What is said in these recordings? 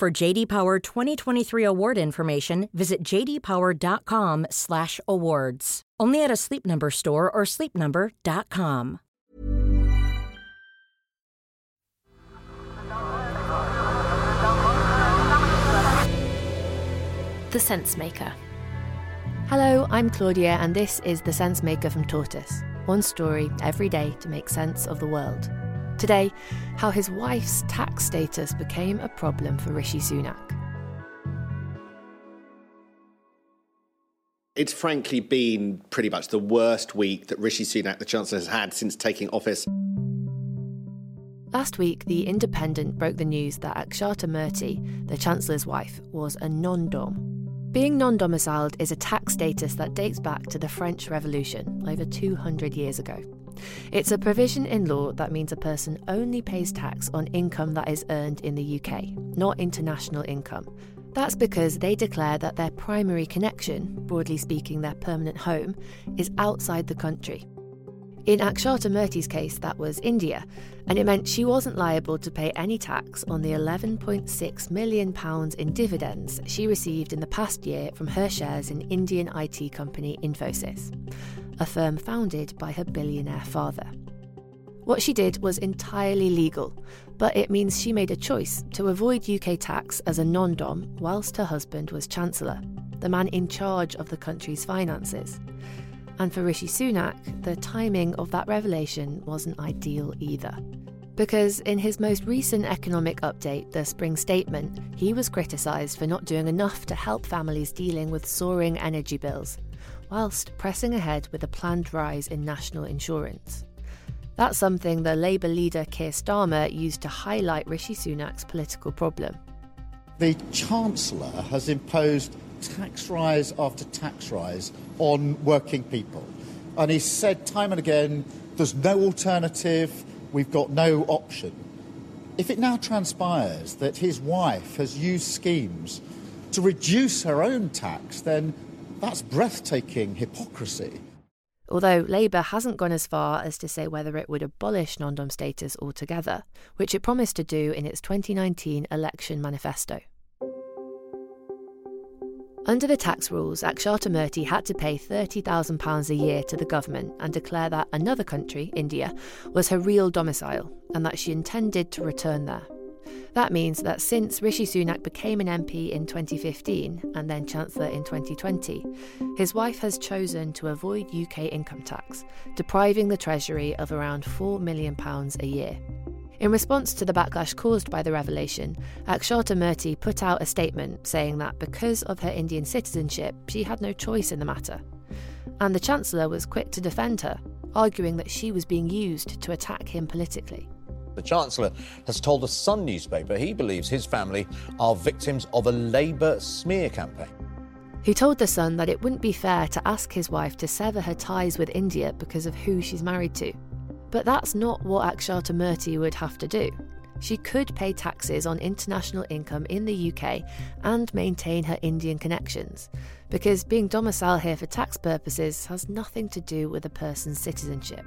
For JD Power 2023 award information, visit jdpower.com/awards. Only at a Sleep Number store or sleepnumber.com. The Sense Maker. Hello, I'm Claudia, and this is The Sense Maker from Tortoise. One story every day to make sense of the world. Today, how his wife's tax status became a problem for Rishi Sunak. It's frankly been pretty much the worst week that Rishi Sunak, the Chancellor, has had since taking office. Last week, The Independent broke the news that Akshata Murty, the Chancellor's wife, was a non dom. Being non domiciled is a tax status that dates back to the French Revolution over 200 years ago. It's a provision in law that means a person only pays tax on income that is earned in the UK, not international income. That's because they declare that their primary connection, broadly speaking their permanent home, is outside the country, in Akshata Murty's case, that was India, and it meant she wasn't liable to pay any tax on the £11.6 million in dividends she received in the past year from her shares in Indian IT company Infosys, a firm founded by her billionaire father. What she did was entirely legal, but it means she made a choice to avoid UK tax as a non dom whilst her husband was Chancellor, the man in charge of the country's finances. And for Rishi Sunak, the timing of that revelation wasn't ideal either. Because in his most recent economic update, the Spring Statement, he was criticised for not doing enough to help families dealing with soaring energy bills, whilst pressing ahead with a planned rise in national insurance. That's something the Labour leader Keir Starmer used to highlight Rishi Sunak's political problem. The Chancellor has imposed tax rise after tax rise on working people. And he said time and again, there's no alternative, we've got no option. If it now transpires that his wife has used schemes to reduce her own tax, then that's breathtaking hypocrisy. Although Labour hasn't gone as far as to say whether it would abolish non dom status altogether, which it promised to do in its 2019 election manifesto. Under the tax rules, Akshata Murty had to pay £30,000 a year to the government and declare that another country, India, was her real domicile and that she intended to return there. That means that since Rishi Sunak became an MP in 2015 and then Chancellor in 2020, his wife has chosen to avoid UK income tax, depriving the Treasury of around £4 million a year. In response to the backlash caused by the revelation, Akshata Murty put out a statement saying that because of her Indian citizenship, she had no choice in the matter. And the Chancellor was quick to defend her, arguing that she was being used to attack him politically. The Chancellor has told the Sun newspaper he believes his family are victims of a Labour smear campaign. He told The Sun that it wouldn't be fair to ask his wife to sever her ties with India because of who she's married to. But that's not what Akshata Murty would have to do. She could pay taxes on international income in the UK and maintain her Indian connections, because being domiciled here for tax purposes has nothing to do with a person's citizenship.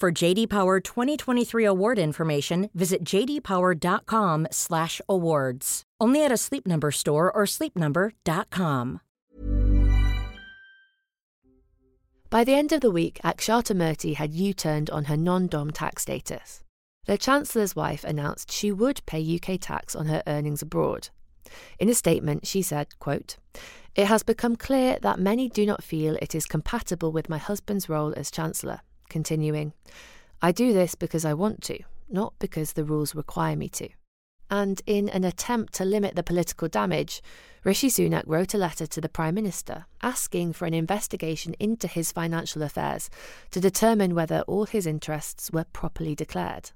For JD Power 2023 award information, visit jdpower.com/awards. Only at a Sleep Number store or sleepnumber.com. By the end of the week, Akshata Murty had U turned on her non dom tax status. The Chancellor's wife announced she would pay UK tax on her earnings abroad. In a statement, she said, quote, It has become clear that many do not feel it is compatible with my husband's role as Chancellor, continuing, I do this because I want to, not because the rules require me to. And in an attempt to limit the political damage, Rishi Sunak wrote a letter to the Prime Minister asking for an investigation into his financial affairs to determine whether all his interests were properly declared.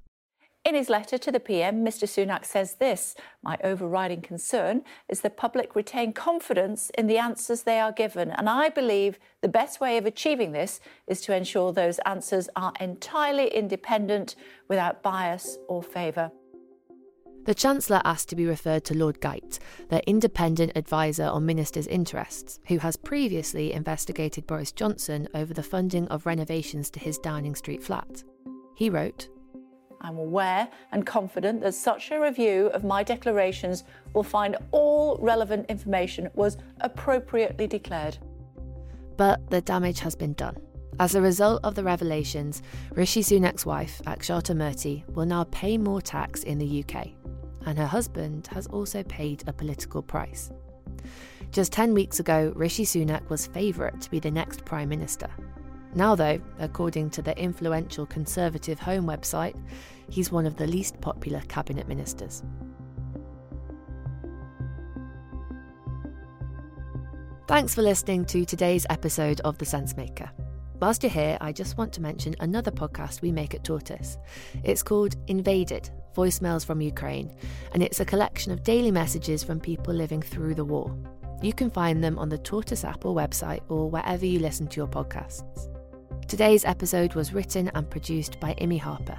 In his letter to the PM, Mr Sunak says this My overriding concern is the public retain confidence in the answers they are given, and I believe the best way of achieving this is to ensure those answers are entirely independent without bias or favour. The Chancellor asked to be referred to Lord Geidt, the independent adviser on ministers' interests, who has previously investigated Boris Johnson over the funding of renovations to his Downing Street flat. He wrote, I'm aware and confident that such a review of my declarations will find all relevant information was appropriately declared. But the damage has been done. As a result of the revelations, Rishi Sunak's wife, Akshata Murty, will now pay more tax in the UK and her husband has also paid a political price. Just 10 weeks ago, Rishi Sunak was favourite to be the next Prime Minister. Now, though, according to the influential Conservative Home website, he's one of the least popular cabinet ministers. Thanks for listening to today's episode of The Sensemaker. Whilst you're here, I just want to mention another podcast we make at Tortoise. It's called Invaded Voicemails from Ukraine, and it's a collection of daily messages from people living through the war. You can find them on the Tortoise app or website or wherever you listen to your podcasts. Today's episode was written and produced by Imi Harper.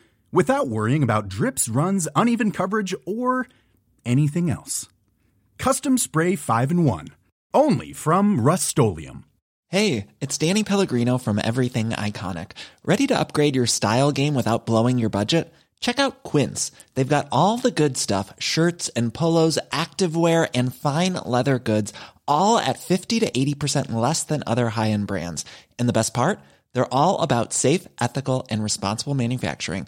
without worrying about drips, runs, uneven coverage, or anything else. Custom Spray 5 and 1 only from Rust-Oleum. Hey it's danny pellegrino from everything iconic. Ready to upgrade your style game without blowing your budget? Check out quince. They've got all the good stuff shirts and polos activewear and fine leather goods all at 50 to 80% less than other high-end brands. And the best part? They're all about safe ethical and responsible manufacturing